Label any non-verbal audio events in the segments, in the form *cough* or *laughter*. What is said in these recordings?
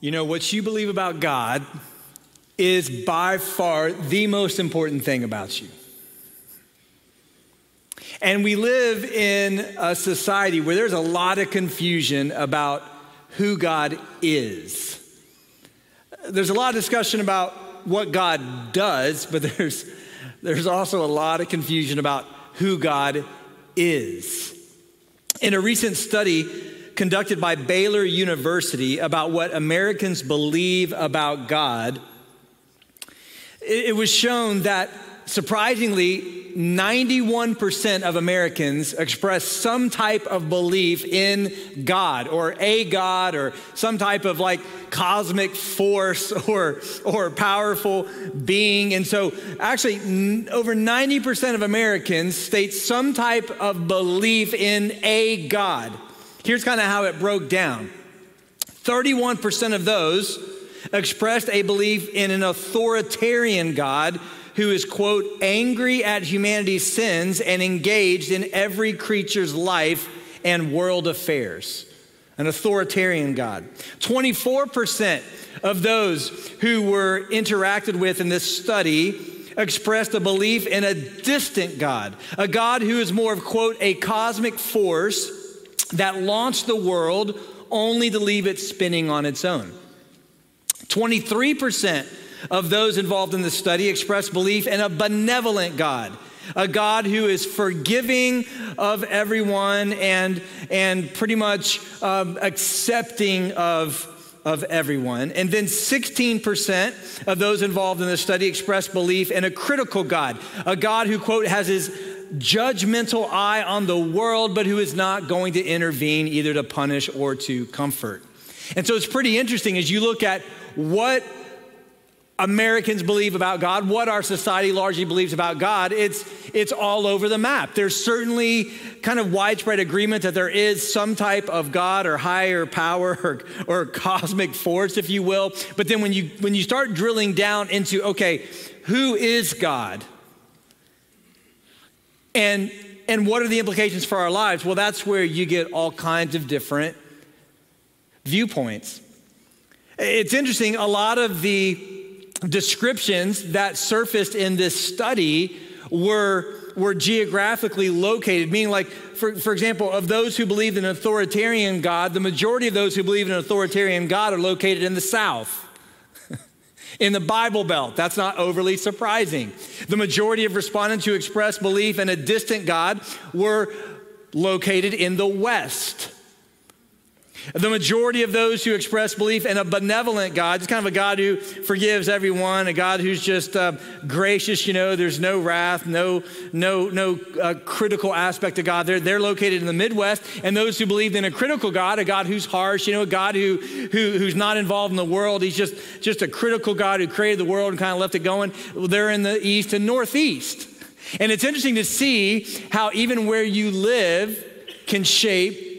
You know, what you believe about God is by far the most important thing about you. And we live in a society where there's a lot of confusion about who God is. There's a lot of discussion about what God does, but *laughs* there's, there's also a lot of confusion about who God is. In a recent study, conducted by Baylor University about what Americans believe about God, it was shown that surprisingly, 91% of Americans express some type of belief in God or a God or some type of like cosmic force *laughs* or, or powerful being. And so, actually, n- over 90% of Americans state some type of belief in a God. Here's kind of how it broke down 31% of those expressed a belief in an authoritarian God who is, quote, angry at humanity's sins and engaged in every creature's life and world affairs. An authoritarian God. 24% of those who were interacted with in this study expressed a belief in a distant God, a God who is more of, quote, a cosmic force that launched the world only to leave it spinning on its own. 23% of those involved in the study expressed belief in a benevolent God, a God who is forgiving of everyone and, and pretty much um, accepting of, of everyone. And then 16% of those involved in the study expressed belief in a critical God, a God who, quote, has his judgmental eye on the world, but who is not going to intervene either to punish or to comfort. And so it's pretty interesting as you look at what Americans believe about God, what our society largely believes about God, it's, it's all over the map. There's certainly kind of widespread agreement that there is some type of God or higher power or, or *laughs* cosmic force, if you will. But then when you, when you start drilling down into, okay, who is God? And, and what are the implications for our lives? Well, that's where you get all kinds of different viewpoints. It's interesting, a lot of the descriptions that surfaced in this study were, were geographically located, meaning, like, for, for example, of those who believe in an authoritarian God, the majority of those who believe in an authoritarian God are located in the South. In the Bible Belt. That's not overly surprising. The majority of respondents who expressed belief in a distant God were located in the West. The majority of those who express belief in a benevolent God, just kind of a God who forgives everyone, a God who's just uh, gracious, you know, there's no wrath, no, no, no uh, critical aspect of God. They're, they're located in the Midwest. And those who believe in a critical God, a God who's harsh, you know, a God who, who, who's not involved in the world, he's just, just a critical God who created the world and kind of left it going, they're in the East and Northeast. And it's interesting to see how even where you live can shape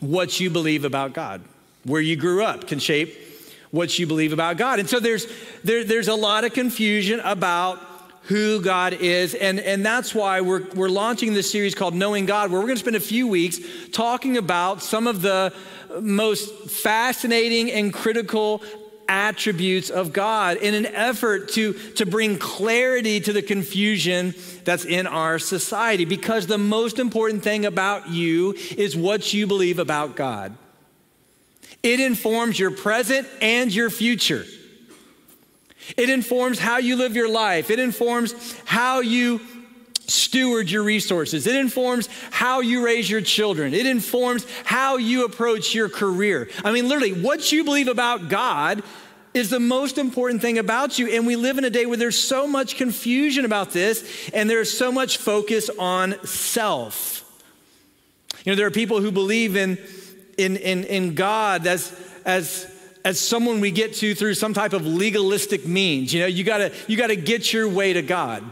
what you believe about God. Where you grew up can shape what you believe about God. And so there's, there, there's a lot of confusion about who God is. And, and that's why we're, we're launching this series called Knowing God, where we're going to spend a few weeks talking about some of the most fascinating and critical attributes of God in an effort to, to bring clarity to the confusion that's in our society. Because the most important thing about you is what you believe about God, it informs your present and your future. It informs how you live your life. It informs how you steward your resources. It informs how you raise your children. It informs how you approach your career. I mean, literally, what you believe about God is the most important thing about you. And we live in a day where there's so much confusion about this, and there's so much focus on self. You know, there are people who believe in, in, in, in God as, as, as someone we get to through some type of legalistic means. You know, you gotta, you gotta get your way to God.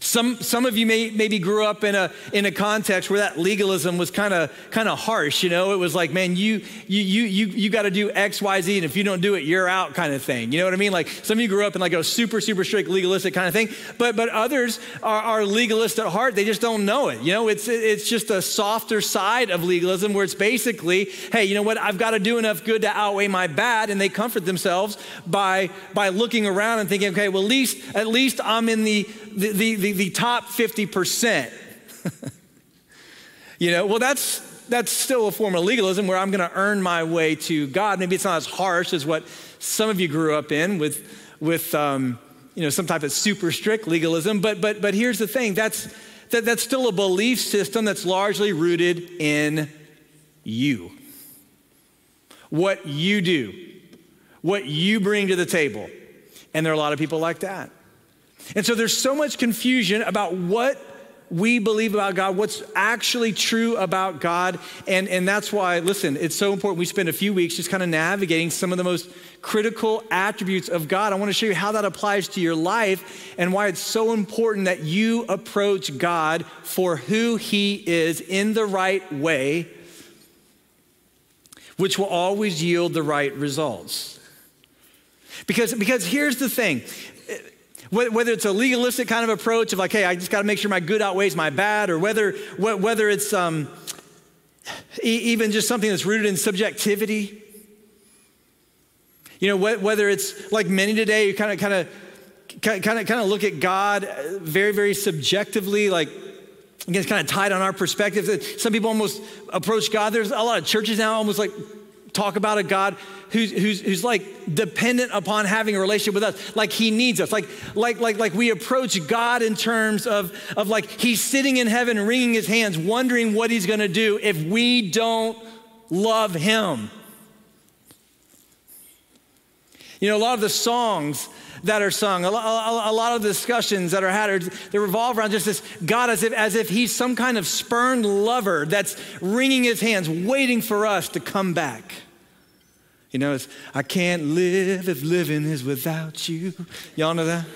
Some, some of you may, maybe grew up in a, in a context where that legalism was kind of kind of harsh. You know, it was like, man, you you you you, you got to do X, Y, Z, and if you don't do it, you're out, kind of thing. You know what I mean? Like some of you grew up in like a super super strict legalistic kind of thing, but but others are, are legalist at heart. They just don't know it. You know, it's it's just a softer side of legalism where it's basically, hey, you know what? I've got to do enough good to outweigh my bad, and they comfort themselves by by looking around and thinking, okay, well, at least at least I'm in the the, the, the, top 50%. *laughs* you know, well, that's, that's still a form of legalism where I'm going to earn my way to God. Maybe it's not as harsh as what some of you grew up in with, with um, you know, some type of super strict legalism. But, but, but here's the thing that's, that, that's still a belief system that's largely rooted in you. What you do, what you bring to the table. And there are a lot of people like that. And so there's so much confusion about what we believe about God, what's actually true about God. And, and that's why, listen, it's so important. We spend a few weeks just kind of navigating some of the most critical attributes of God. I want to show you how that applies to your life and why it's so important that you approach God for who He is in the right way, which will always yield the right results. Because, because here's the thing whether it's a legalistic kind of approach of like, hey, I just got to make sure my good outweighs my bad, or whether, whether it's um, even just something that's rooted in subjectivity. You know, whether it's like many today, you kind of, kind of, kind of, kind of look at God very, very subjectively, like again, it's kind of tied on our perspective. Some people almost approach God. There's a lot of churches now almost like talk about a God who's, who's, who's like dependent upon having a relationship with us, like he needs us, like, like, like, like we approach God in terms of, of like he's sitting in heaven, wringing his hands, wondering what he's gonna do if we don't love him. You know, a lot of the songs that are sung, a lot, a lot of the discussions that are had, they revolve around just this God as if, as if he's some kind of spurned lover that's wringing his hands, waiting for us to come back. You know, it's, I can't live if living is without you. Y'all know that?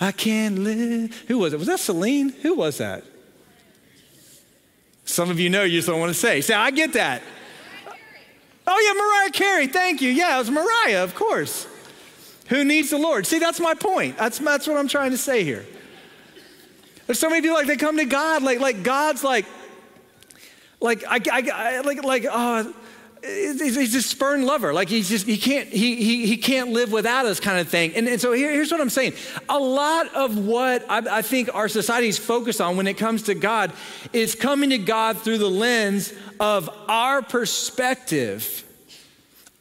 I can't live. Who was it? Was that Celine? Who was that? Some of you know, you just don't want to say. Say, I get that. Oh, yeah, Mariah Carey. Thank you. Yeah, it was Mariah, of course. Who needs the Lord? See, that's my point. That's, that's what I'm trying to say here. There's so many people like they come to God, like, like God's like, like, I, I, I like, like, oh, he's a spurned lover. Like he's just, he can't, he, he, he can't live without us kind of thing. And, and so here, here's what I'm saying. A lot of what I, I think our society is focused on when it comes to God is coming to God through the lens of our perspective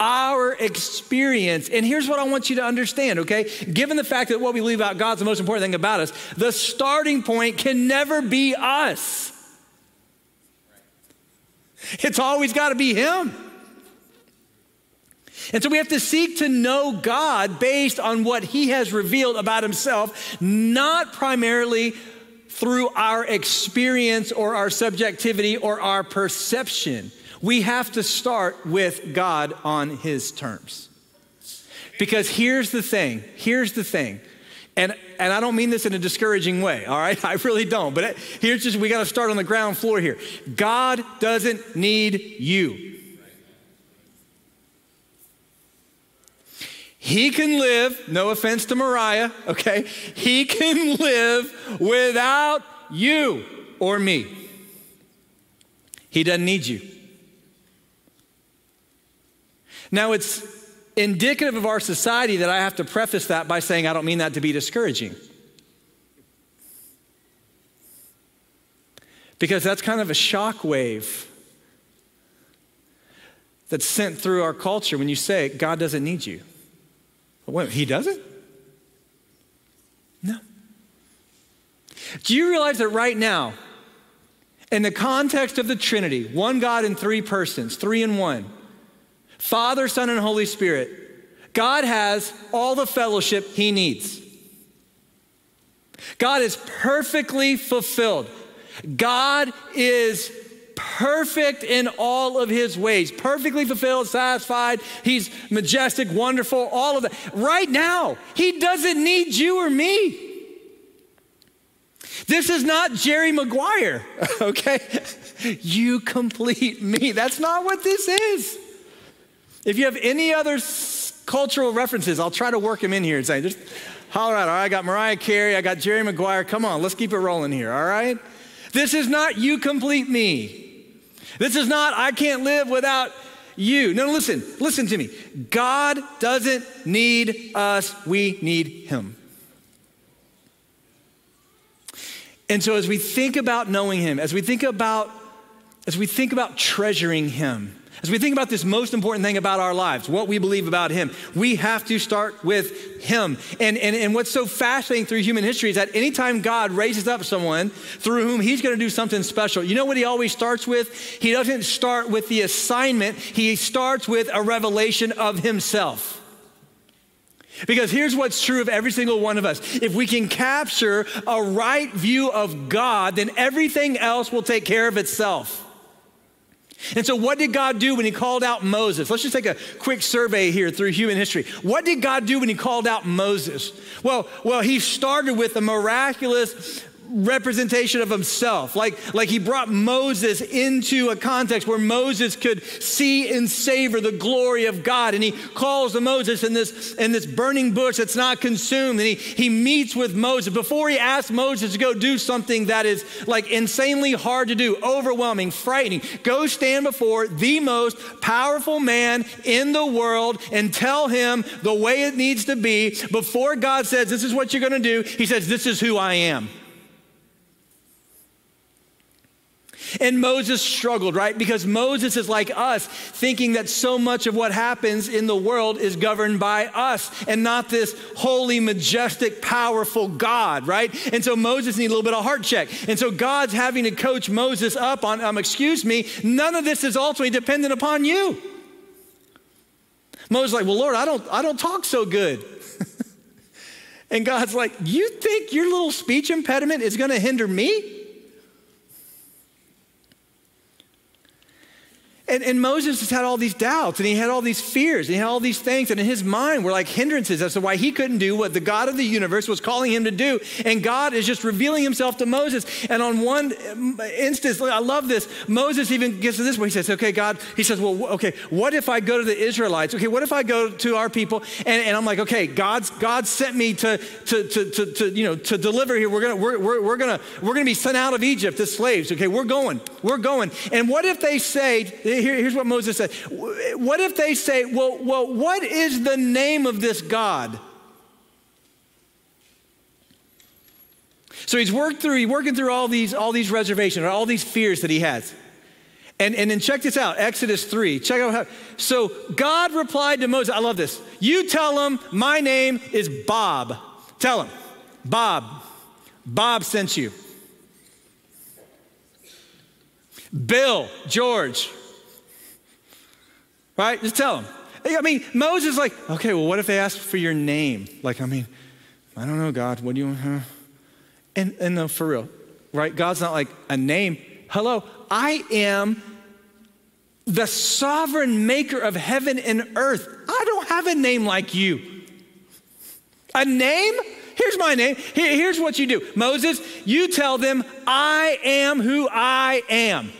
our experience. And here's what I want you to understand, okay? Given the fact that what we believe about God's the most important thing about us, the starting point can never be us. It's always got to be Him. And so we have to seek to know God based on what He has revealed about Himself, not primarily through our experience or our subjectivity or our perception. We have to start with God on His terms. Because here's the thing here's the thing. And, and I don't mean this in a discouraging way, all right? *laughs* I really don't. But here's just, we got to start on the ground floor here. God doesn't need you. He can live, no offense to Mariah, okay? He can live without you or me. He doesn't need you. Now, it's indicative of our society that I have to preface that by saying I don't mean that to be discouraging. Because that's kind of a shock wave that's sent through our culture when you say God doesn't need you. Wait, he doesn't? No. Do you realize that right now, in the context of the Trinity, one God in three persons, three in one, Father, Son, and Holy Spirit, God has all the fellowship he needs. God is perfectly fulfilled. God is perfect in all of his ways, perfectly fulfilled, satisfied. He's majestic, wonderful, all of that. Right now, he doesn't need you or me. This is not Jerry Maguire, *laughs* okay? You complete me. That's not what this is. If you have any other cultural references, I'll try to work them in here and say, just holler out, all right, I got Mariah Carey, I got Jerry Maguire. Come on, let's keep it rolling here, all right? This is not you complete me. This is not I can't live without you. No, listen, listen to me. God doesn't need us, we need Him. And so as we think about knowing Him, as we think about as we think about treasuring Him, as we think about this most important thing about our lives, what we believe about Him, we have to start with Him. And, and, and what's so fascinating through human history is that anytime God raises up someone through whom He's going to do something special, you know what He always starts with? He doesn't start with the assignment, He starts with a revelation of Himself. Because here's what's true of every single one of us. If we can capture a right view of God, then everything else will take care of itself. And so, what did God do when He called out Moses? Let's just take a quick survey here through human history. What did God do when He called out Moses? Well, well, He started with a miraculous representation of himself. Like, like he brought Moses into a context where Moses could see and savor the glory of God. And he calls to Moses in this, in this burning bush that's not consumed. And he, he meets with Moses before he asks Moses to go do something that is like insanely hard to do, overwhelming, frightening. Go stand before the most powerful man in the world and tell him the way it needs to be. Before God says, This is what you're going to do, he says, This is who I am. And Moses struggled, right? Because Moses is like us, thinking that so much of what happens in the world is governed by us and not this holy, majestic, powerful God, right? And so Moses needs a little bit of heart check. And so God's having to coach Moses up on, um, excuse me, none of this is ultimately dependent upon you. Moses like, well, Lord, I don't, I don't talk so good. *laughs* and God's like, you think your little speech impediment is going to hinder me? And, and, Moses has had all these doubts and he had all these fears and he had all these things, and in his mind were like hindrances as to why he couldn't do what the God of the universe was calling him to do. And God is just revealing himself to Moses. And on one instance, I love this, Moses even gets to this where he says, Okay, God, he says, Well, okay, what if I go to the Israelites? Okay, what if I go to our people? And, and I'm like, Okay, God's God sent me to, to, to, to, to, you know, to deliver here. We're gonna, we're, we're, we're gonna, we're gonna be sent out of Egypt as slaves. Okay, we're going, we're going. And what if they say, here, here's what Moses said. What if they say, well, well, what is the name of this God? So he's worked through, he's working through all these, all these reservations, all these fears that he has. And, and then check this out, Exodus 3. Check out how, so God replied to Moses, I love this. You tell him, my name is Bob. Tell him, Bob. Bob sent you. Bill, George, Right? Just tell them. I mean, Moses like, okay, well, what if they ask for your name? Like, I mean, I don't know, God, what do you want? Huh? And, and no, for real, right? God's not like a name. Hello, I am the sovereign maker of heaven and earth. I don't have a name like you. A name? Here's my name. Here, here's what you do Moses, you tell them, I am who I am.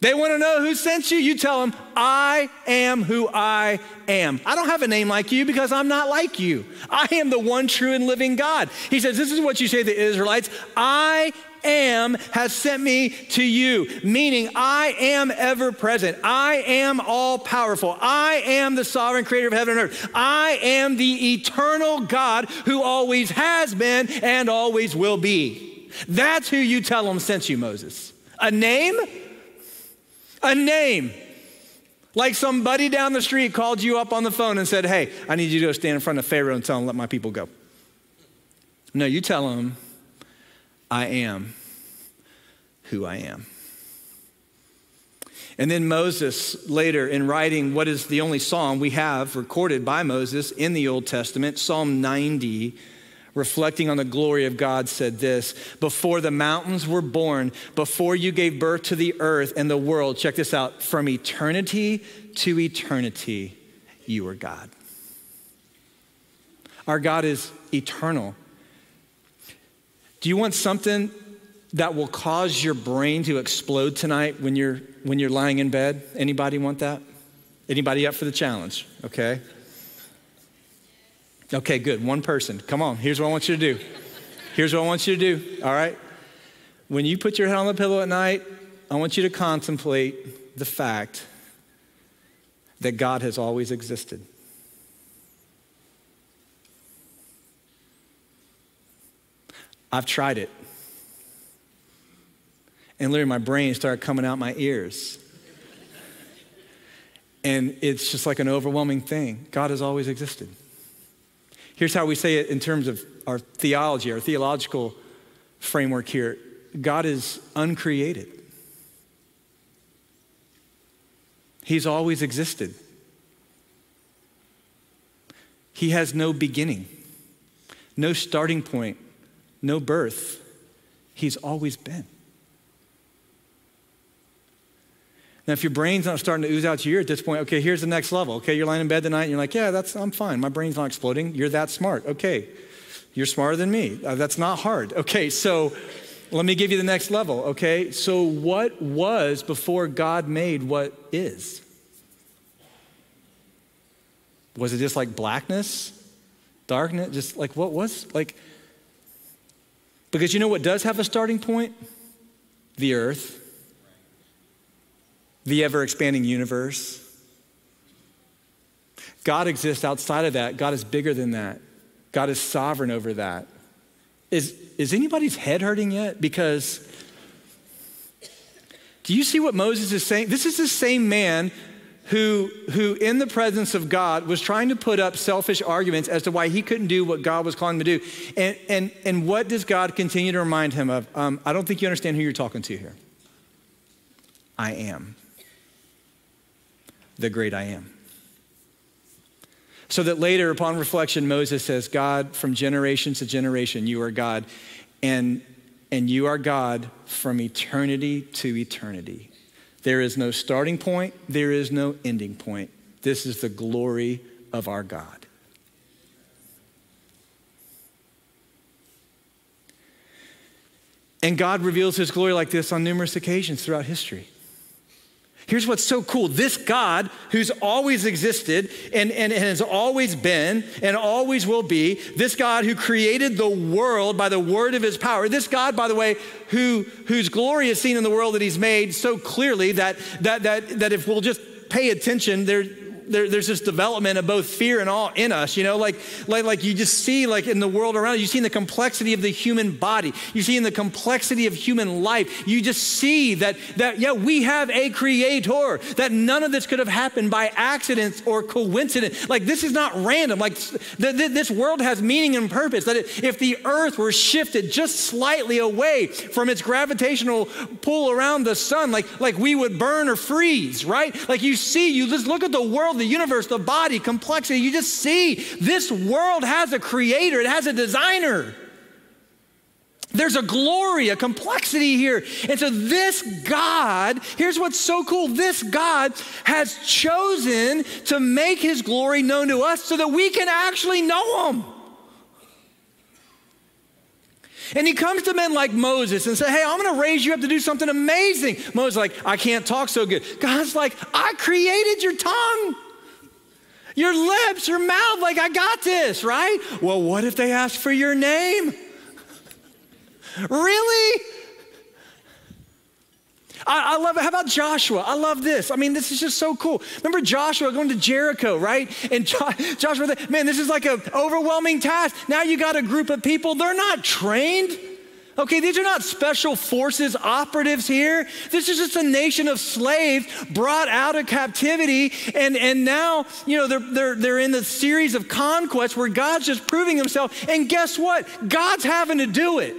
They want to know who sent you. You tell them, I am who I am. I don't have a name like you because I'm not like you. I am the one true and living God. He says, This is what you say to the Israelites I am has sent me to you, meaning I am ever present. I am all powerful. I am the sovereign creator of heaven and earth. I am the eternal God who always has been and always will be. That's who you tell them sent you, Moses. A name? A name. Like somebody down the street called you up on the phone and said, Hey, I need you to go stand in front of Pharaoh and tell him, let my people go. No, you tell him, I am who I am. And then Moses, later in writing what is the only psalm we have recorded by Moses in the Old Testament, Psalm 90, reflecting on the glory of God, said this Before the mountains were born, before you gave birth to the earth and the world, check this out, from eternity to eternity, you are God. Our God is eternal. Do you want something that will cause your brain to explode tonight when you're when you're lying in bed? Anybody want that? Anybody up for the challenge? Okay. Okay, good. One person. Come on. Here's what I want you to do. Here's what I want you to do. All right? When you put your head on the pillow at night, I want you to contemplate the fact that God has always existed. I've tried it. And literally, my brain started coming out my ears. And it's just like an overwhelming thing. God has always existed. Here's how we say it in terms of our theology, our theological framework here God is uncreated, He's always existed. He has no beginning, no starting point, no birth. He's always been. Now, if your brain's not starting to ooze out to you at this point, okay, here's the next level. Okay, you're lying in bed tonight and you're like, yeah, that's, I'm fine. My brain's not exploding. You're that smart. Okay, you're smarter than me. Uh, that's not hard. Okay, so let me give you the next level. Okay, so what was before God made what is? Was it just like blackness, darkness? Just like what was? Like, because you know what does have a starting point? The earth the ever expanding universe. God exists outside of that. God is bigger than that. God is sovereign over that. Is, is anybody's head hurting yet? Because do you see what Moses is saying? This is the same man who, who, in the presence of God, was trying to put up selfish arguments as to why he couldn't do what God was calling him to do. And, and, and what does God continue to remind him of? Um, I don't think you understand who you're talking to here. I am the great I am. So that later, upon reflection, Moses says, God, from generation to generation, you are God, and, and you are God from eternity to eternity. There is no starting point, there is no ending point. This is the glory of our God. And God reveals his glory like this on numerous occasions throughout history. Here's what's so cool. This God, who's always existed and, and, has always been and always will be, this God who created the world by the word of his power, this God, by the way, who, whose glory is seen in the world that he's made so clearly that, that, that, that if we'll just pay attention, there, there, there's this development of both fear and awe in us, you know, like, like, like you just see like in the world around you, you see in the complexity of the human body, you see in the complexity of human life, you just see that, that yeah, we have a creator, that none of this could have happened by accident or coincidence. Like this is not random. Like th- th- this world has meaning and purpose, that if the earth were shifted just slightly away from its gravitational pull around the sun, like, like we would burn or freeze, right? Like you see, you just look at the world the universe, the body, complexity. You just see this world has a creator, it has a designer. There's a glory, a complexity here. And so, this God, here's what's so cool this God has chosen to make his glory known to us so that we can actually know him. And he comes to men like Moses and says, Hey, I'm to raise you up to do something amazing. Moses like, I can't talk so good. God's like, I created your tongue your lips, your mouth, like, I got this, right? Well, what if they ask for your name? really? I, I, love it. How about Joshua? I love this. I mean, this is just so cool. Remember Joshua going to Jericho, right? And jo- *laughs* Joshua, man, this is like an overwhelming task. Now you got a group of people, they're not trained. Okay, these are not special forces operatives here. This is just a nation of slaves brought out of captivity. And, and now, you know, they're, they're, they're in the series of conquests where God's just proving himself. And guess what? God's having to do it.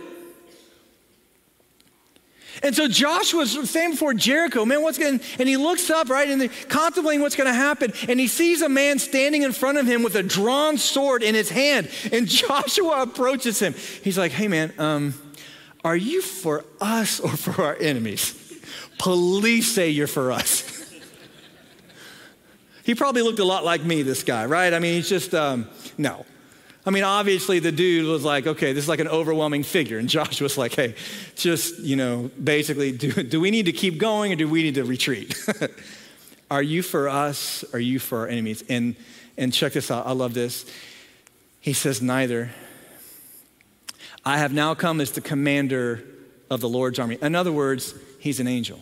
And so Joshua's standing before Jericho, man, what's going and he looks up, right, and contemplating what's going to happen, and he sees a man standing in front of him with a drawn sword in his hand. And *laughs* Joshua approaches him. He's like, hey, man, um, are you for us or for our enemies? Police say you're for us. he probably looked a lot like me, this guy, right? I mean, he's just, um, no. I mean, obviously, the dude was like, okay, this is like an overwhelming figure. And Joshua was like, hey, just, you know, basically, do, do we need to keep going or do we need to retreat? *laughs* are you for us? Are you for our enemies? And, and check this out. I love this. He says, neither. I have now come as the commander of the Lord's army. In other words, he's an angel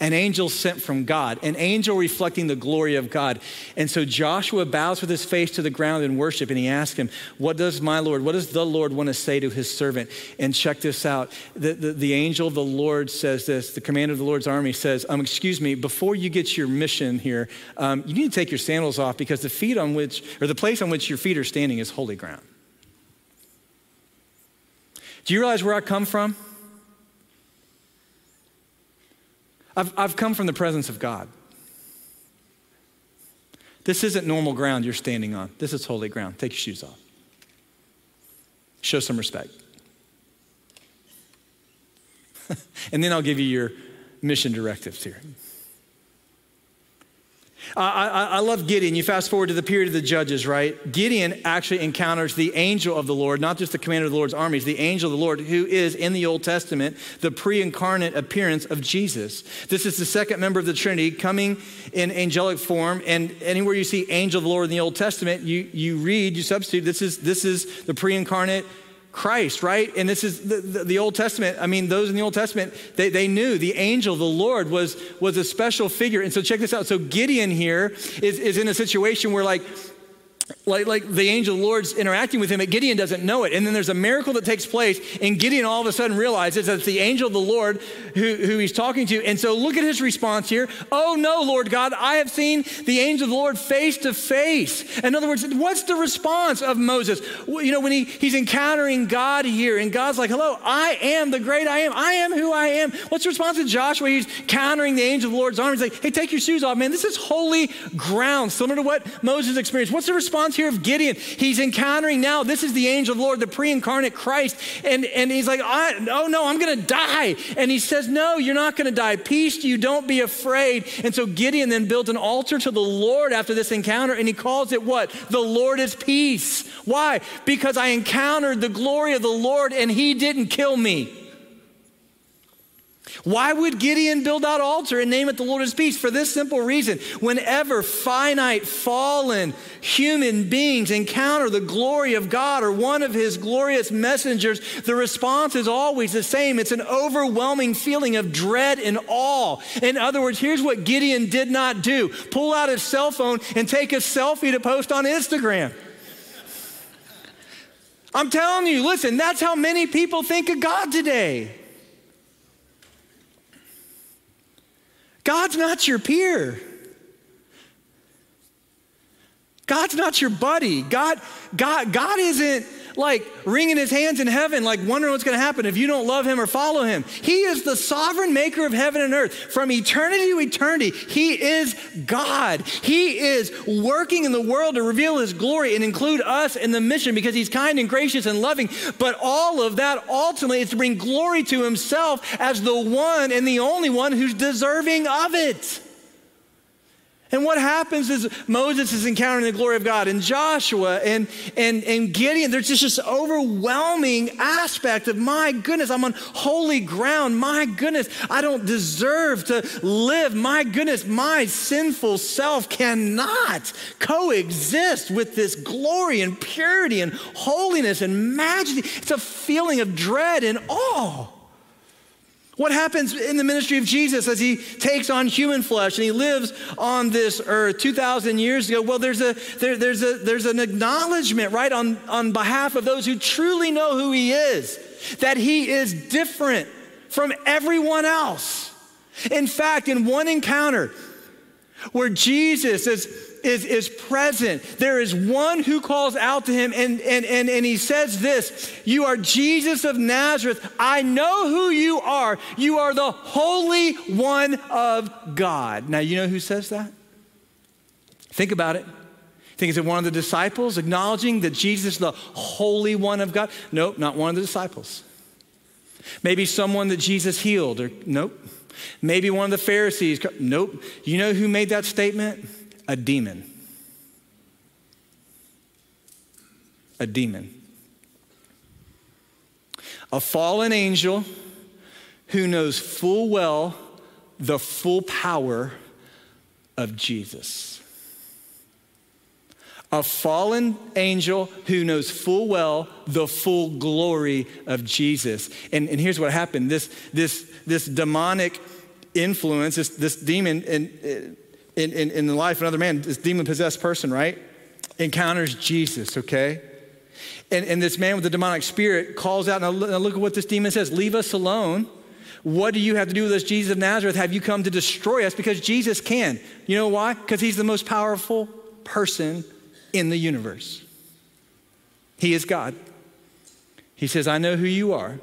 an angel sent from God, an angel reflecting the glory of God. And so Joshua bows with his face to the ground in worship and he asks him, What does my Lord, what does the Lord want to say to his servant? And check this out. The, the, the angel of the Lord says this, the commander of the Lord's army says, um, Excuse me, before you get your mission here, um, you need to take your sandals off because the feet on which, or the place on which your feet are standing is holy ground. Do you realize where I come from? I've, I've come from the presence of God. This isn't normal ground you're standing on. This is holy ground. Take your shoes off. Show some respect. *laughs* and then I'll give you your mission directives here. I, I, I, love Gideon. You fast forward to the period of the judges, right? Gideon actually encounters the angel of the Lord, not just the commander of the Lord's armies, the angel of the Lord, who is in the Old Testament the pre incarnate appearance of Jesus. This is the second member of the Trinity coming in angelic form. And anywhere you see angel of the Lord in the Old Testament, you, you read, you substitute, this is, this is the pre incarnate Christ, right? And this is the, the, the, Old Testament. I mean, those in the Old Testament, they, they knew the angel, the Lord, was, was a special figure. And so check this out. So Gideon here is, is in a situation where, like, like, like the angel of the Lord's interacting with him, but Gideon doesn't know it. And then there's a miracle that takes place, and Gideon all of a sudden realizes that it's the angel of the Lord who, who he's talking to. And so look at his response here. Oh no, Lord God, I have seen the angel of the Lord face to face. In other words, what's the response of Moses? You know, when he, he's encountering God here, and God's like, hello, I am the great I am. I am who I am. What's the response of Joshua? He's countering the angel of the Lord's arm. He's like, hey, take your shoes off, man. This is holy ground, similar to what Moses experienced. What's the response? Response here of Gideon. He's encountering now, this is the angel of the Lord, the pre incarnate Christ. And, and he's like, oh no, I'm going to die. And he says, no, you're not going to die. Peace to you, don't be afraid. And so Gideon then built an altar to the Lord after this encounter, and he calls it what? The Lord is peace. Why? Because I encountered the glory of the Lord and he didn't kill me. Why would Gideon build that altar and name it the Lord is peace? For this simple reason. Whenever finite, fallen human beings encounter the glory of God or one of his glorious messengers, the response is always the same. It's an overwhelming feeling of dread and awe. In other words, here's what Gideon did not do pull out his cell phone and take a selfie to post on Instagram. I'm telling you, listen, that's how many people think of God today. God's not your peer. God's not your buddy. God, God, God isn't like wringing his hands in heaven, like wondering what's going to happen if you don't love him or follow him. He is the sovereign maker of heaven and earth. From eternity to eternity, he is God. He is working in the world to reveal his glory and include us in the mission because he's kind and gracious and loving. But all of that ultimately is to bring glory to himself as the one and the only one who's deserving of it. And what happens is Moses is encountering the glory of God, and Joshua and, and, and Gideon, there's just this overwhelming aspect of, my goodness, I'm on holy ground. My goodness, I don't deserve to live. My goodness, my sinful self cannot coexist with this glory and purity and holiness and majesty. It's a feeling of dread and awe. What happens in the ministry of Jesus as he takes on human flesh and he lives on this earth 2,000 years ago? Well, there's, a, there, there's, a, there's an acknowledgement, right, on, on behalf of those who truly know who he is, that he is different from everyone else. In fact, in one encounter where Jesus is is, is present. There is one who calls out to him, and, and, and, and he says this You are Jesus of Nazareth. I know who you are. You are the Holy One of God. Now, you know who says that? Think about it. Think is it one of the disciples acknowledging that Jesus is the Holy One of God? Nope, not one of the disciples. Maybe someone that Jesus healed, or nope. Maybe one of the Pharisees. Nope. You know who made that statement? A demon. a demon. A fallen angel who knows full well the full power of Jesus. A fallen angel who knows full well the full glory of Jesus. And, and here's what happened this, this, this demonic influence, this, this demon in, in, in, in the life of another man, this demon possessed person, right? Encounters Jesus, okay? And, and this man with the demonic spirit calls out, now look at what this demon says Leave us alone. What do you have to do with us, Jesus of Nazareth? Have you come to destroy us? Because Jesus can. You know why? Because he's the most powerful person in the universe. He is God. He says, I know who you are.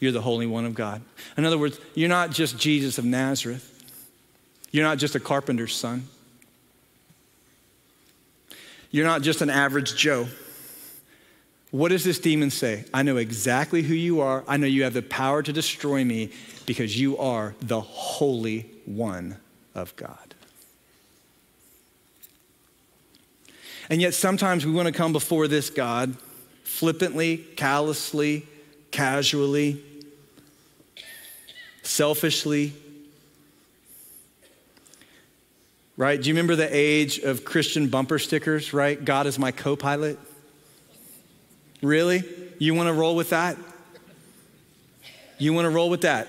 You're the Holy One of God. In other words, you're not just Jesus of Nazareth, you're not just a carpenter's son, you're not just an average Joe. What does this demon say? I know exactly who you are. I know you have the power to destroy me because you are the Holy One of God. And yet, sometimes we want to come before this God flippantly, callously, casually, selfishly. Right? Do you remember the age of Christian bumper stickers, right? God is my co pilot. Really? You want to roll with that? You want to roll with that?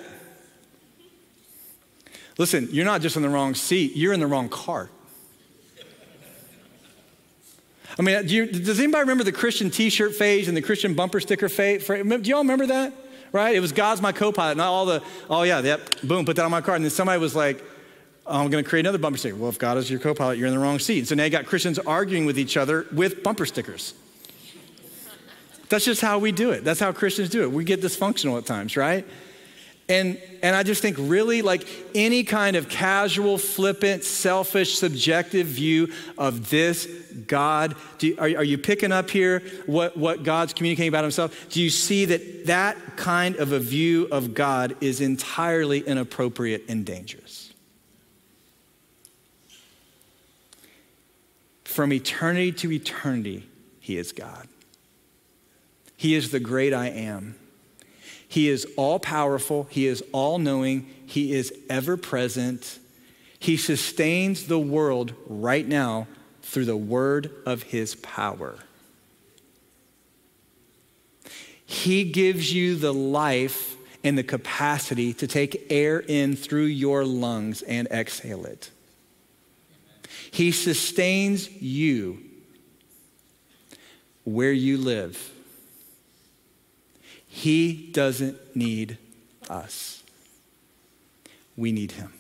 Listen, you're not just in the wrong seat, you're in the wrong cart. I mean, do you, does anybody remember the Christian t shirt phase and the Christian bumper sticker phase? Do y'all remember that? Right? It was God's my co pilot, not all the, oh yeah, yep, boom, put that on my card. And then somebody was like, I'm going to create another bumper sticker. Well, if God is your co pilot, you're in the wrong seat. So now you got Christians arguing with each other with bumper stickers. That's just how we do it. That's how Christians do it. We get dysfunctional at times, right? And, and I just think, really, like any kind of casual, flippant, selfish, subjective view of this God, do, are, are you picking up here what, what God's communicating about himself? Do you see that that kind of a view of God is entirely inappropriate and dangerous? From eternity to eternity, he is God. He is the great I am. He is all powerful, He is all knowing, He is ever present. He sustains the world right now through the word of His power. He gives you the life and the capacity to take air in through your lungs and exhale it. He sustains you where you live. He doesn't need us. We need him.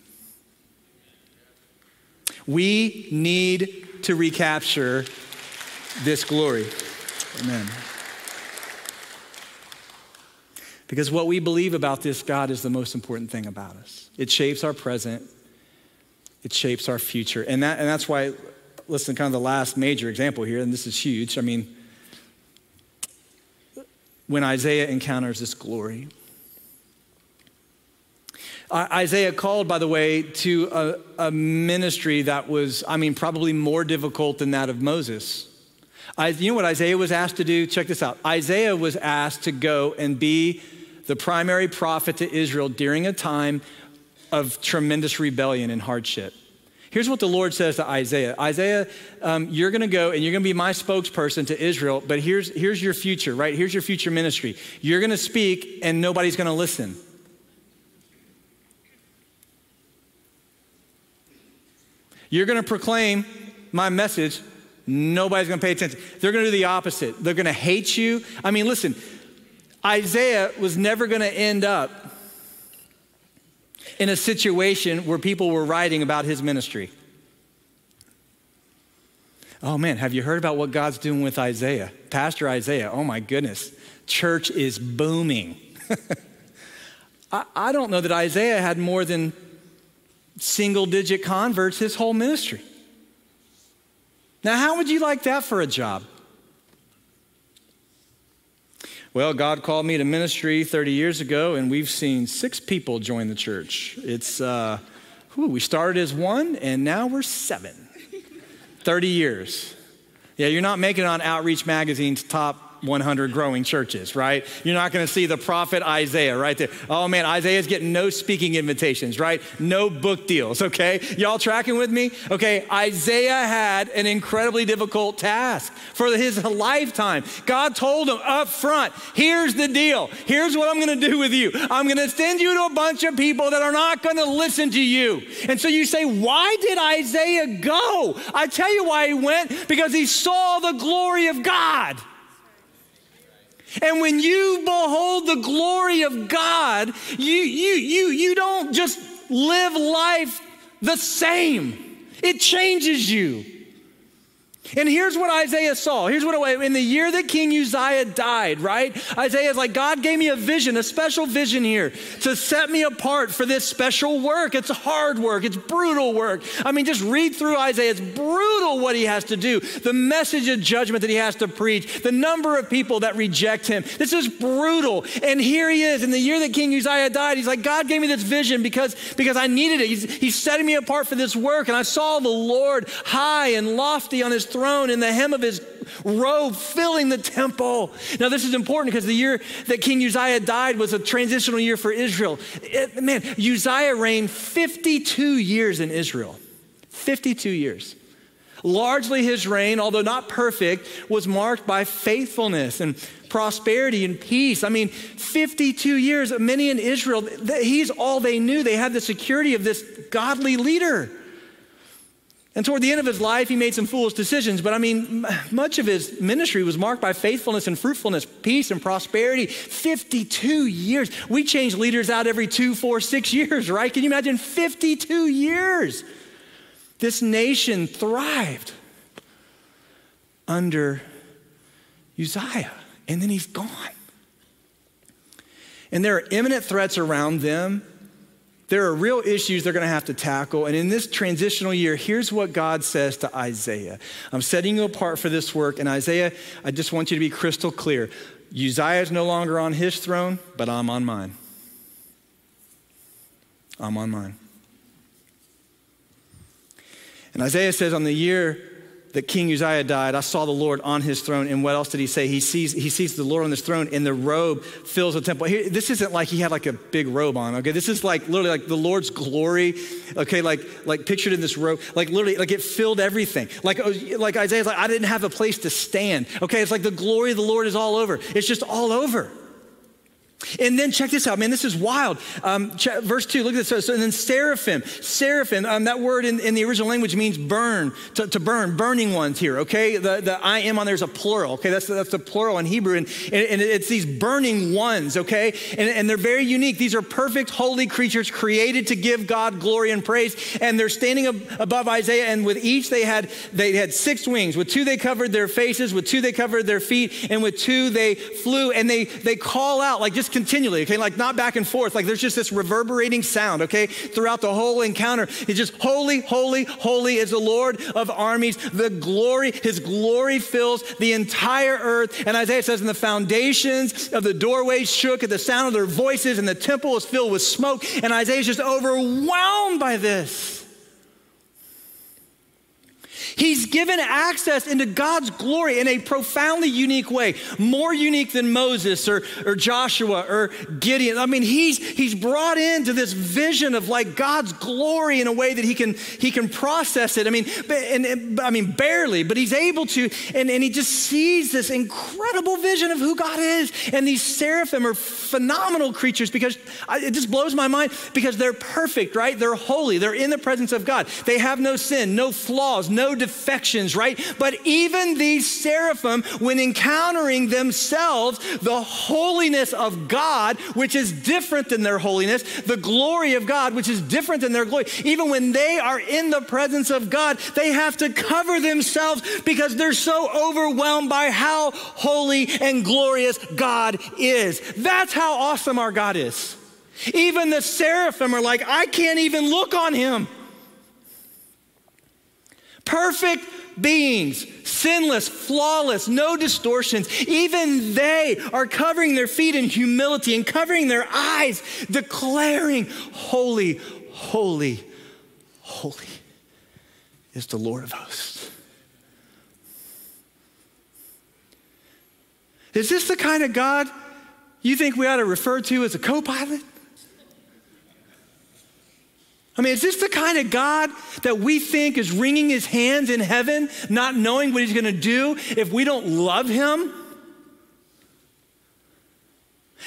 We need to recapture this glory. Amen. Because what we believe about this God is the most important thing about us. It shapes our present, it shapes our future. And, that, and that's why, listen, kind of the last major example here, and this is huge. I mean, when Isaiah encounters this glory. Isaiah called, by the way, to a, a, ministry that was, I mean, probably more difficult than that of Moses. I, you know what Isaiah was asked to do? Check this out. Isaiah was asked to go and be the primary prophet to Israel during a time of tremendous rebellion and hardship. Here's what the Lord says to Isaiah Isaiah, um, you're going to go and you're going to be my spokesperson to Israel, but here's, here's your future, right? Here's your future ministry. You're going to speak and nobody's going to listen. You're going to proclaim my message. Nobody's going to pay attention. They're going to do the opposite. They're going to hate you. I mean, listen, Isaiah was never going to end up in a situation where people were writing about his ministry. Oh man, have you heard about what God's doing with Isaiah? Pastor Isaiah, oh my goodness, church is booming. *laughs* I, I don't know that Isaiah had more than single digit converts his whole ministry. Now, how would you like that for a job? Well, God called me to ministry 30 years ago, and we've seen six people join the church. It's, uh, whew, we started as one, and now we're seven. 30 years. Yeah, you're not making it on Outreach Magazine's top 100 growing churches, right? You're not going to see the prophet Isaiah right there. Oh man, Isaiah's getting no speaking invitations, right? No book deals, okay? Y'all tracking with me? Okay, Isaiah had an incredibly difficult task for his lifetime. God told him up front, here's the deal. Here's what I'm going to do with you. I'm going to send you to a bunch of people that are not going to listen to you. And so you say, why did Isaiah go? I tell you why he went because he saw the glory of God. And when you behold the glory of God, you, you, you, you don't just live life the same, it changes you. And here's what Isaiah saw. Here's what in the year that King Uzziah died, right? Isaiah's like, God gave me a vision, a special vision here to set me apart for this special work. It's hard work, it's brutal work. I mean, just read through Isaiah. It's brutal what he has to do, the message of judgment that he has to preach, the number of people that reject him. This is brutal. And here he is in the year that King Uzziah died. He's like, God gave me this vision because, because I needed it. He's, he's setting me apart for this work. And I saw the Lord high and lofty on his throne and the hem of his robe filling the temple. Now, this is important because the year that King Uzziah died was a transitional year for Israel. It, man, Uzziah reigned 52 years in Israel. 52 years. Largely his reign, although not perfect, was marked by faithfulness and prosperity and peace. I mean, 52 years, many in Israel, he's all they knew. They had the security of this godly leader. And toward the end of his life, he made some foolish decisions, but I mean, much of his ministry was marked by faithfulness and fruitfulness, peace and prosperity. 52 years. We change leaders out every two, four, six years, right? Can you imagine 52 years? This nation thrived under Uzziah, and then he's gone. And there are imminent threats around them there are real issues they're going to have to tackle. And in this transitional year, here's what God says to Isaiah I'm setting you apart for this work. And Isaiah, I just want you to be crystal clear. Uzziah is no longer on his throne, but I'm on mine. I'm on mine. And Isaiah says, on the year that King Uzziah died, I saw the Lord on his throne. And what else did he say? He sees, he sees the Lord on his throne, and the robe fills the temple. Here, this isn't like he had like a big robe on, okay? This is like literally like the Lord's glory, okay? Like, like pictured in this robe, like literally, like it filled everything. Like, oh, like Isaiah's like, I didn't have a place to stand, okay? It's like the glory of the Lord is all over. It's just all over. And then check this out, man, this is wild. Um, verse 2, look at this. So, and then seraphim, seraphim, um, that word in, in, the original language means burn, to, to, burn, burning ones here, okay? The, the I am on there's a plural, okay? That's, that's the plural in Hebrew. And, and, it's these burning ones, okay? And, and they're very unique. These are perfect, holy creatures created to give God glory and praise. And they're standing ab- above Isaiah, and with each they had, they had six wings. With two they covered their faces, with two they covered their feet, and with two they flew. And they, they call out, like just continually, okay, like not back and forth. Like there's just this reverberating sound, okay, throughout the whole encounter. It's just holy, holy, holy is the Lord of armies. The glory, his glory fills the entire earth. And Isaiah says, and the foundations of the doorways shook at the sound of their voices, and the temple was filled with smoke. And Isaiah's just overwhelmed by this. He's given access into God's glory in a profoundly unique way, more unique than Moses or, or Joshua or Gideon. I mean, he's, he's brought into this vision of like God's glory in a way that he can, he can process it. I mean, and, and, I mean, barely, but he's able to, and, and he just sees this incredible vision of who God is. And these seraphim are phenomenal creatures because I, it just blows my mind because they're perfect, right? They're holy, they're in the presence of God. They have no sin, no flaws, no defections, right? But even these seraphim, when encountering themselves, the holiness of God, which is different than their holiness, the glory of God, which is different than their glory, even when they are in the presence of God, they have to cover themselves because they're so overwhelmed by how holy and glorious God is. That's how awesome our God is. Even the seraphim are like, I can't even look on him. Perfect beings, sinless, flawless, no distortions. Even they are covering their feet in humility and covering their eyes, declaring, Holy, holy, holy is the Lord of hosts. Is this the kind of God you think we ought to refer to as a co pilot? I mean, is this the kind of God that we think is wringing his hands in heaven, not knowing what he's going to do if we don't love him?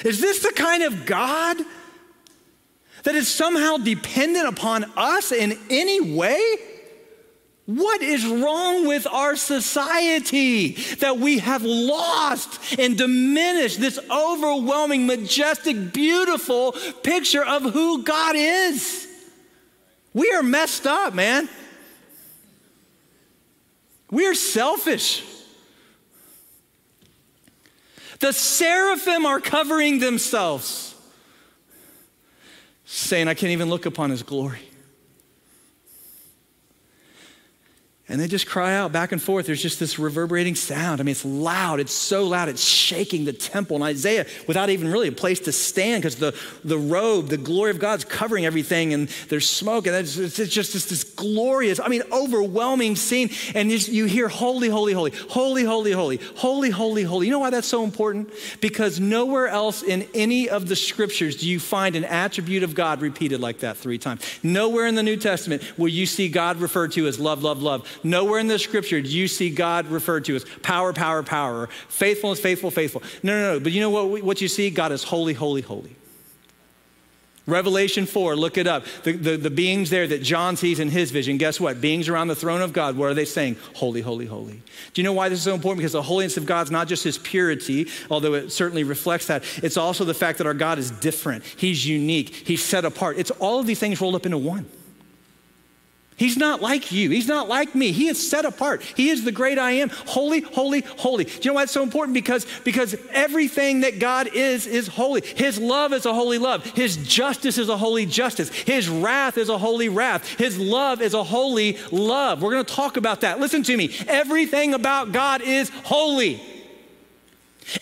Is this the kind of God that is somehow dependent upon us in any way? What is wrong with our society that we have lost and diminished this overwhelming, majestic, beautiful picture of who God is? We are messed up, man. We are selfish. The seraphim are covering themselves, saying, I can't even look upon his glory. And they just cry out back and forth. There's just this reverberating sound. I mean, it's loud. It's so loud. It's shaking the temple. And Isaiah, without even really a place to stand, because the, the robe, the glory of God's covering everything, and there's smoke, and it's, it's just this, this, glorious, I mean, overwhelming scene. And you, you hear holy, holy, holy, holy, holy, holy, holy, holy, holy. You know why that's so important? Because nowhere else in any of the scriptures do you find an attribute of God repeated like that three times. Nowhere in the New Testament will you see God referred to as love, love, love. Nowhere in the scripture do you see God referred to as power, power, power, faithfulness, faithful, faithful. No, no, no. But you know what, what you see? God is holy, holy, holy. Revelation 4, look it up. The, the, the, beings there that John sees in his vision, guess what? Beings around the throne of God, what are they saying? Holy, holy, holy. Do you know why this is so important? Because the holiness of God is not just his purity, although it certainly reflects that. It's also the fact that our God is different. He's unique. He's set apart. It's all of these things rolled up into one. He's not like you. He's not like me. He is set apart. He is the great I am. Holy, holy, holy. Do you know why it's so important? Because, because everything that God is, is holy. His love is a holy love. His justice is a holy justice. His wrath is a holy wrath. His love is a holy love. We're going to talk about that. Listen to me. Everything about God is holy.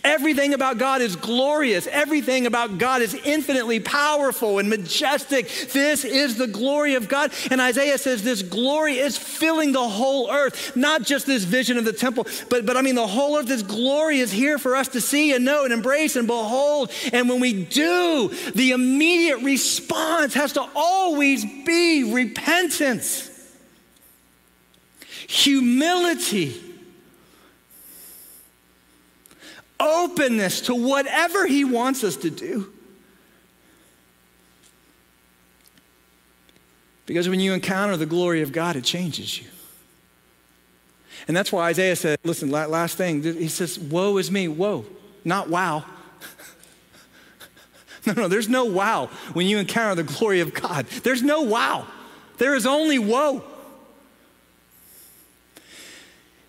Everything about God is glorious. Everything about God is infinitely powerful and majestic. This is the glory of God. And Isaiah says this glory is filling the whole earth, not just this vision of the temple, but, but I mean, the whole earth, this glory is here for us to see and know and embrace and behold. And when we do, the immediate response has to always be repentance, humility openness to whatever He wants us to do. Because when you encounter the glory of God, it changes you. And that's why Isaiah said, listen, last thing, he says, Woe is me, woe, not wow. *laughs* no, no, there's no wow when you encounter the glory of God. There's no wow. There is only woe.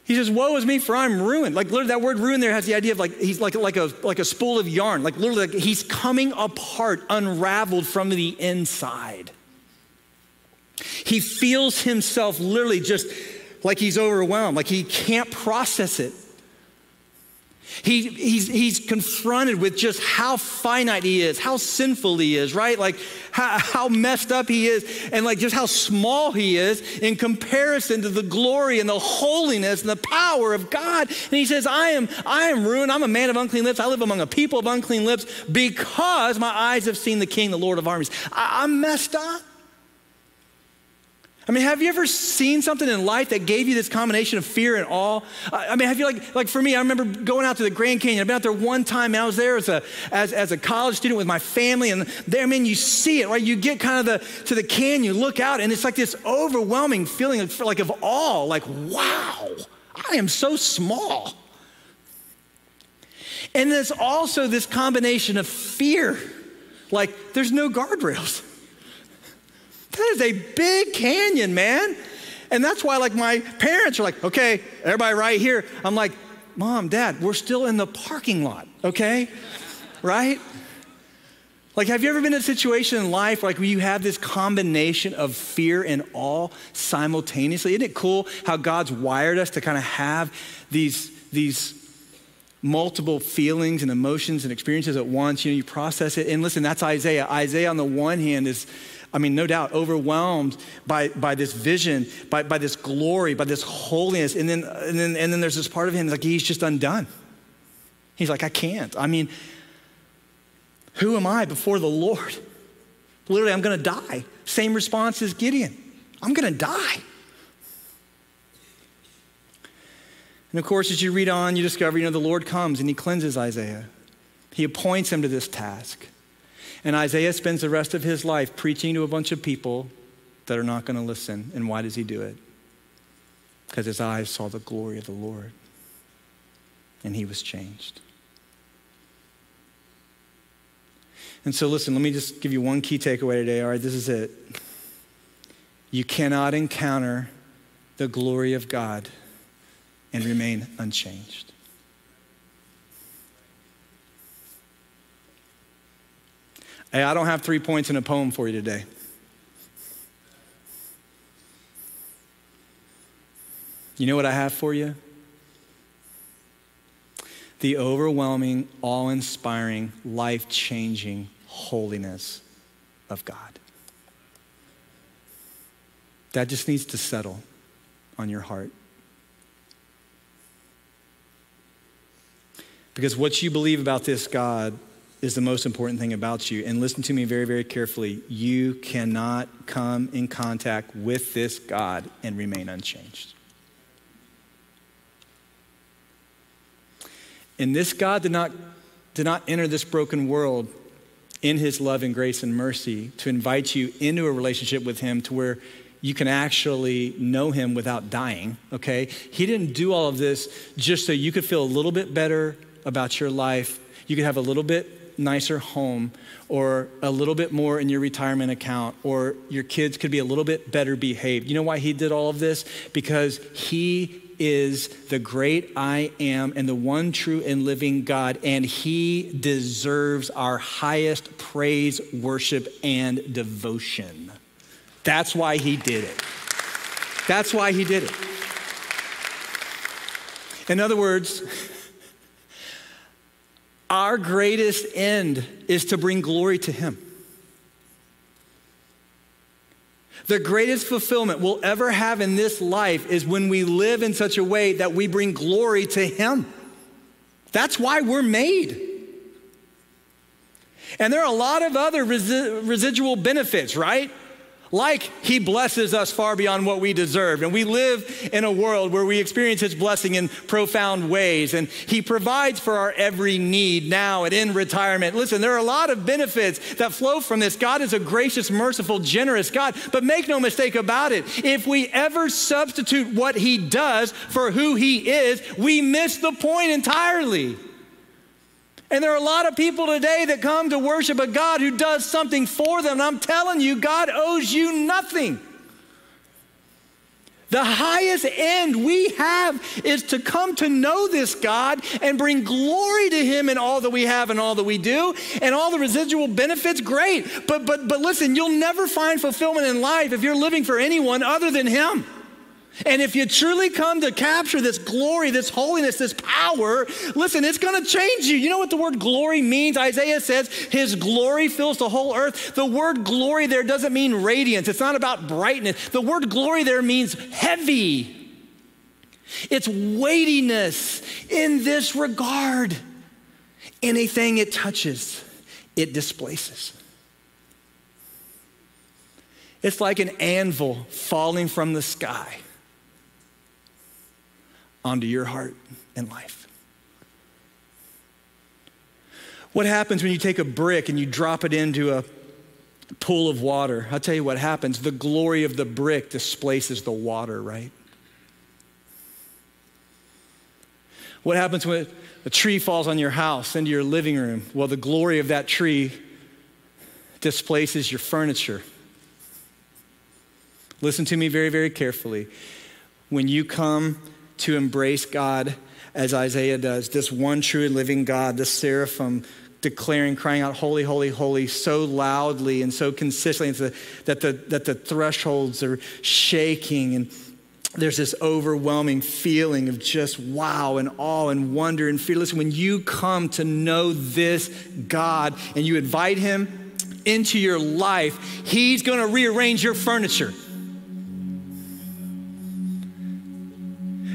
He says, Woe is me, for I'm ruined. Like literally, that word ruined there has the idea of like he's like, like a like a spool of yarn. Like literally, like he's coming apart, unraveled from the inside. He feels himself literally just like he's overwhelmed, like he can't process it. He, he's, he's confronted with just how finite he is, how sinful he is, right? Like how, how messed up he is, and like just how small he is in comparison to the glory and the holiness and the power of God. And he says, I am, I am ruined. I'm a man of unclean lips. I live among a people of unclean lips because my eyes have seen the King, the Lord of armies. I, I'm messed up. I mean, have you ever seen something in life that gave you this combination of fear and awe? I mean, have you like, like for me, I remember going out to the Grand Canyon. I've been out there one time, and I was there as a, as, as a college student with my family, and there, I mean, you see it, right? You get kind of the, to the canyon, you look out, and it's like this overwhelming feeling of, like of awe, like, wow, I am so small. And there's also this combination of fear, like there's no guardrails. That is a big canyon, man. And that's why, like, my parents are like, okay, everybody right here. I'm like, mom, dad, we're still in the parking lot, okay? right? Like, have you ever been in a situation in life like where you have this combination of fear and awe simultaneously? Isn't it cool how God's wired us to kind of have these, these multiple feelings and emotions and experiences at once? You know, you process it. And listen, that's Isaiah. Isaiah, on the one hand, is I mean, no doubt, overwhelmed by, by this vision, by, by this glory, by this holiness. And then, and, then, and then there's this part of him like he's just undone. He's like, I can't. I mean, who am I before the Lord? Literally, I'm going to die. Same response as Gideon I'm going to die. And of course, as you read on, you discover, you know, the Lord comes and he cleanses Isaiah. He appoints him to this task. And Isaiah spends the rest of his life preaching to a bunch of people that are not going to listen. And why does he do it? Because his eyes saw the glory of the Lord and he was changed. And so, listen, let me just give you one key takeaway today. All right, this is it. You cannot encounter the glory of God and remain unchanged. Hey, I don't have three points in a poem for you today. You know what I have for you? The overwhelming, awe inspiring, life changing holiness of God. That just needs to settle on your heart. Because what you believe about this God is the most important thing about you. And listen to me very, very carefully. You cannot come in contact with this God and remain unchanged. And this God did not, did not enter this broken world in his love and grace and mercy to invite you into a relationship with him to where you can actually know him without dying, okay? He didn't do all of this just so you could feel a little bit better about your life. You could have a little bit nicer home or a little bit more in your retirement account or your kids could be a little bit better behaved. You know why he did all of this? Because he is the great I am and the one true and living God, and He deserves our highest praise, worship, and devotion. That's why He did it. That's why He did it. In other words, our greatest end is to bring glory to Him. The greatest fulfillment we'll ever have in this life is when we live in such a way that we bring glory to Him. That's why we're made. And there are a lot of other resi- residual benefits, right? Like he blesses us far beyond what we deserve. And we live in a world where we experience his blessing in profound ways. And he provides for our every need now and in retirement. Listen, there are a lot of benefits that flow from this. God is a gracious, merciful, generous God. But make no mistake about it. If we ever substitute what he does for who he is, we miss the point entirely. And there are a lot of people today that come to worship a God who does something for them. And I'm telling you, God owes you nothing. The highest end we have is to come to know this God and bring glory to Him in all that we have and all that we do. And all the residual benefits, great. But, but, but listen, you'll never find fulfillment in life if you're living for anyone other than Him. And if you truly come to capture this glory, this holiness, this power, listen, it's going to change you. You know what the word glory means? Isaiah says his glory fills the whole earth. The word glory there doesn't mean radiance, it's not about brightness. The word glory there means heavy. It's weightiness in this regard. Anything it touches, it displaces. It's like an anvil falling from the sky onto your heart and life. What happens when you take a brick and you drop it into a pool of water? I'll tell you what happens. The glory of the brick displaces the water, right? What happens when a tree falls on your house into your living room? Well, the glory of that tree displaces your furniture. Listen to me very, very carefully. When you come to embrace God as Isaiah does, this one true and living God, the seraphim declaring, crying out, Holy, holy, holy, so loudly and so consistently that the, that the thresholds are shaking. And there's this overwhelming feeling of just wow and awe and wonder and fear. Listen, when you come to know this God and you invite Him into your life, He's gonna rearrange your furniture.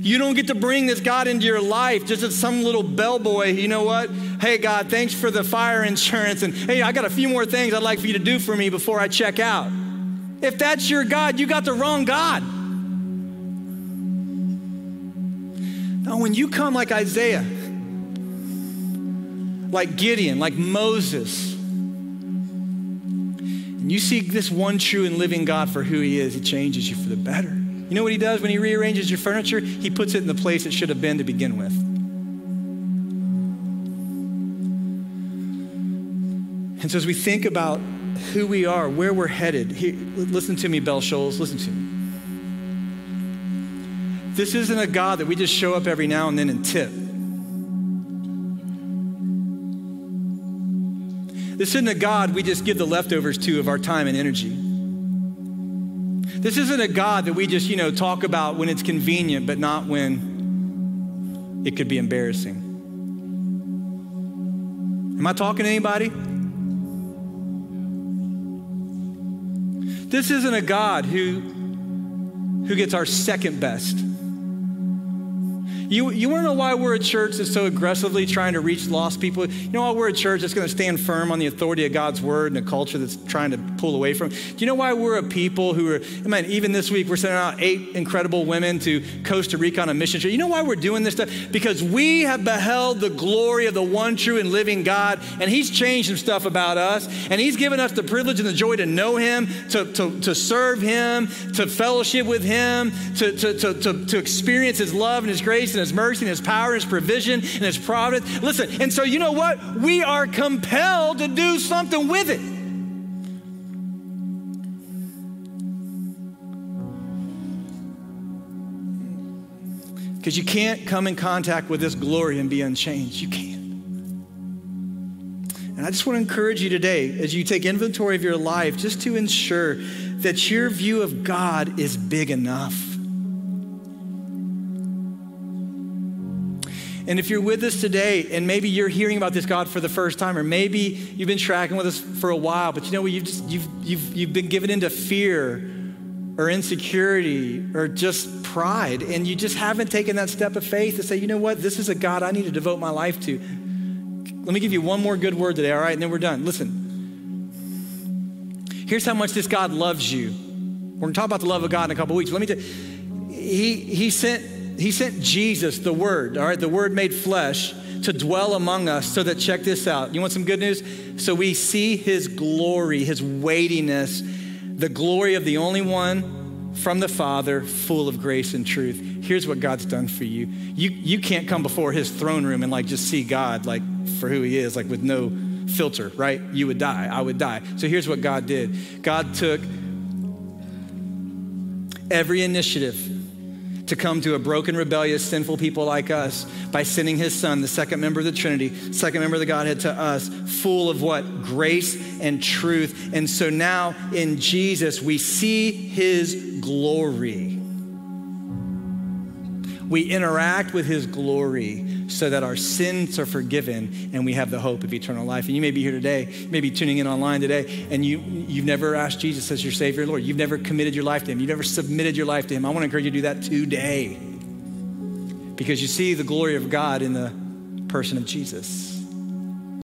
You don't get to bring this God into your life just as some little bellboy. You know what? Hey, God, thanks for the fire insurance. And hey, I got a few more things I'd like for you to do for me before I check out. If that's your God, you got the wrong God. Now, when you come like Isaiah, like Gideon, like Moses, and you see this one true and living God for who he is, he changes you for the better. You know what he does when he rearranges your furniture? He puts it in the place it should have been to begin with. And so as we think about who we are, where we're headed, listen to me, Bell Shoals, listen to me. This isn't a God that we just show up every now and then and tip. This isn't a God we just give the leftovers to of our time and energy. This isn't a God that we just, you know, talk about when it's convenient, but not when it could be embarrassing. Am I talking to anybody? This isn't a God who, who gets our second best. You, you want to know why we're a church that's so aggressively trying to reach lost people? You know why we're a church that's going to stand firm on the authority of God's word and a culture that's trying to pull away from? Do you know why we're a people who are, I mean, even this week we're sending out eight incredible women to Costa Rica on a mission trip. You know why we're doing this stuff? Because we have beheld the glory of the one true and living God, and He's changed some stuff about us, and He's given us the privilege and the joy to know Him, to, to, to serve Him, to fellowship with Him, to, to, to, to, to experience His love and His grace and His mercy and His power and His provision and His providence. Listen, and so you know what? We are compelled to do something with it. Because you can't come in contact with this glory and be unchanged. You can't. And I just want to encourage you today, as you take inventory of your life, just to ensure that your view of God is big enough. And if you're with us today and maybe you're hearing about this God for the first time, or maybe you've been tracking with us for a while, but you know what, you've, just, you've, you've, you've been given into fear or insecurity or just pride, and you just haven't taken that step of faith to say, you know what, this is a God I need to devote my life to. Let me give you one more good word today, all right, and then we're done. Listen, here's how much this God loves you. We're gonna talk about the love of God in a couple weeks. Let me tell you, he, he he sent Jesus, the Word, all right, the Word made flesh, to dwell among us so that, check this out. You want some good news? So we see His glory, His weightiness, the glory of the only one from the Father, full of grace and truth. Here's what God's done for you. You, you can't come before His throne room and like just see God like for who He is, like with no filter, right? You would die. I would die. So here's what God did God took every initiative to come to a broken, rebellious, sinful people like us by sending his son, the second member of the Trinity, second member of the Godhead to us, full of what? Grace and truth. And so now in Jesus, we see his glory. We interact with his glory so that our sins are forgiven and we have the hope of eternal life. And you may be here today, maybe tuning in online today, and you, you've never asked Jesus as your Savior Lord. You've never committed your life to Him. You've never submitted your life to Him. I want to encourage you to do that today because you see the glory of God in the person of Jesus.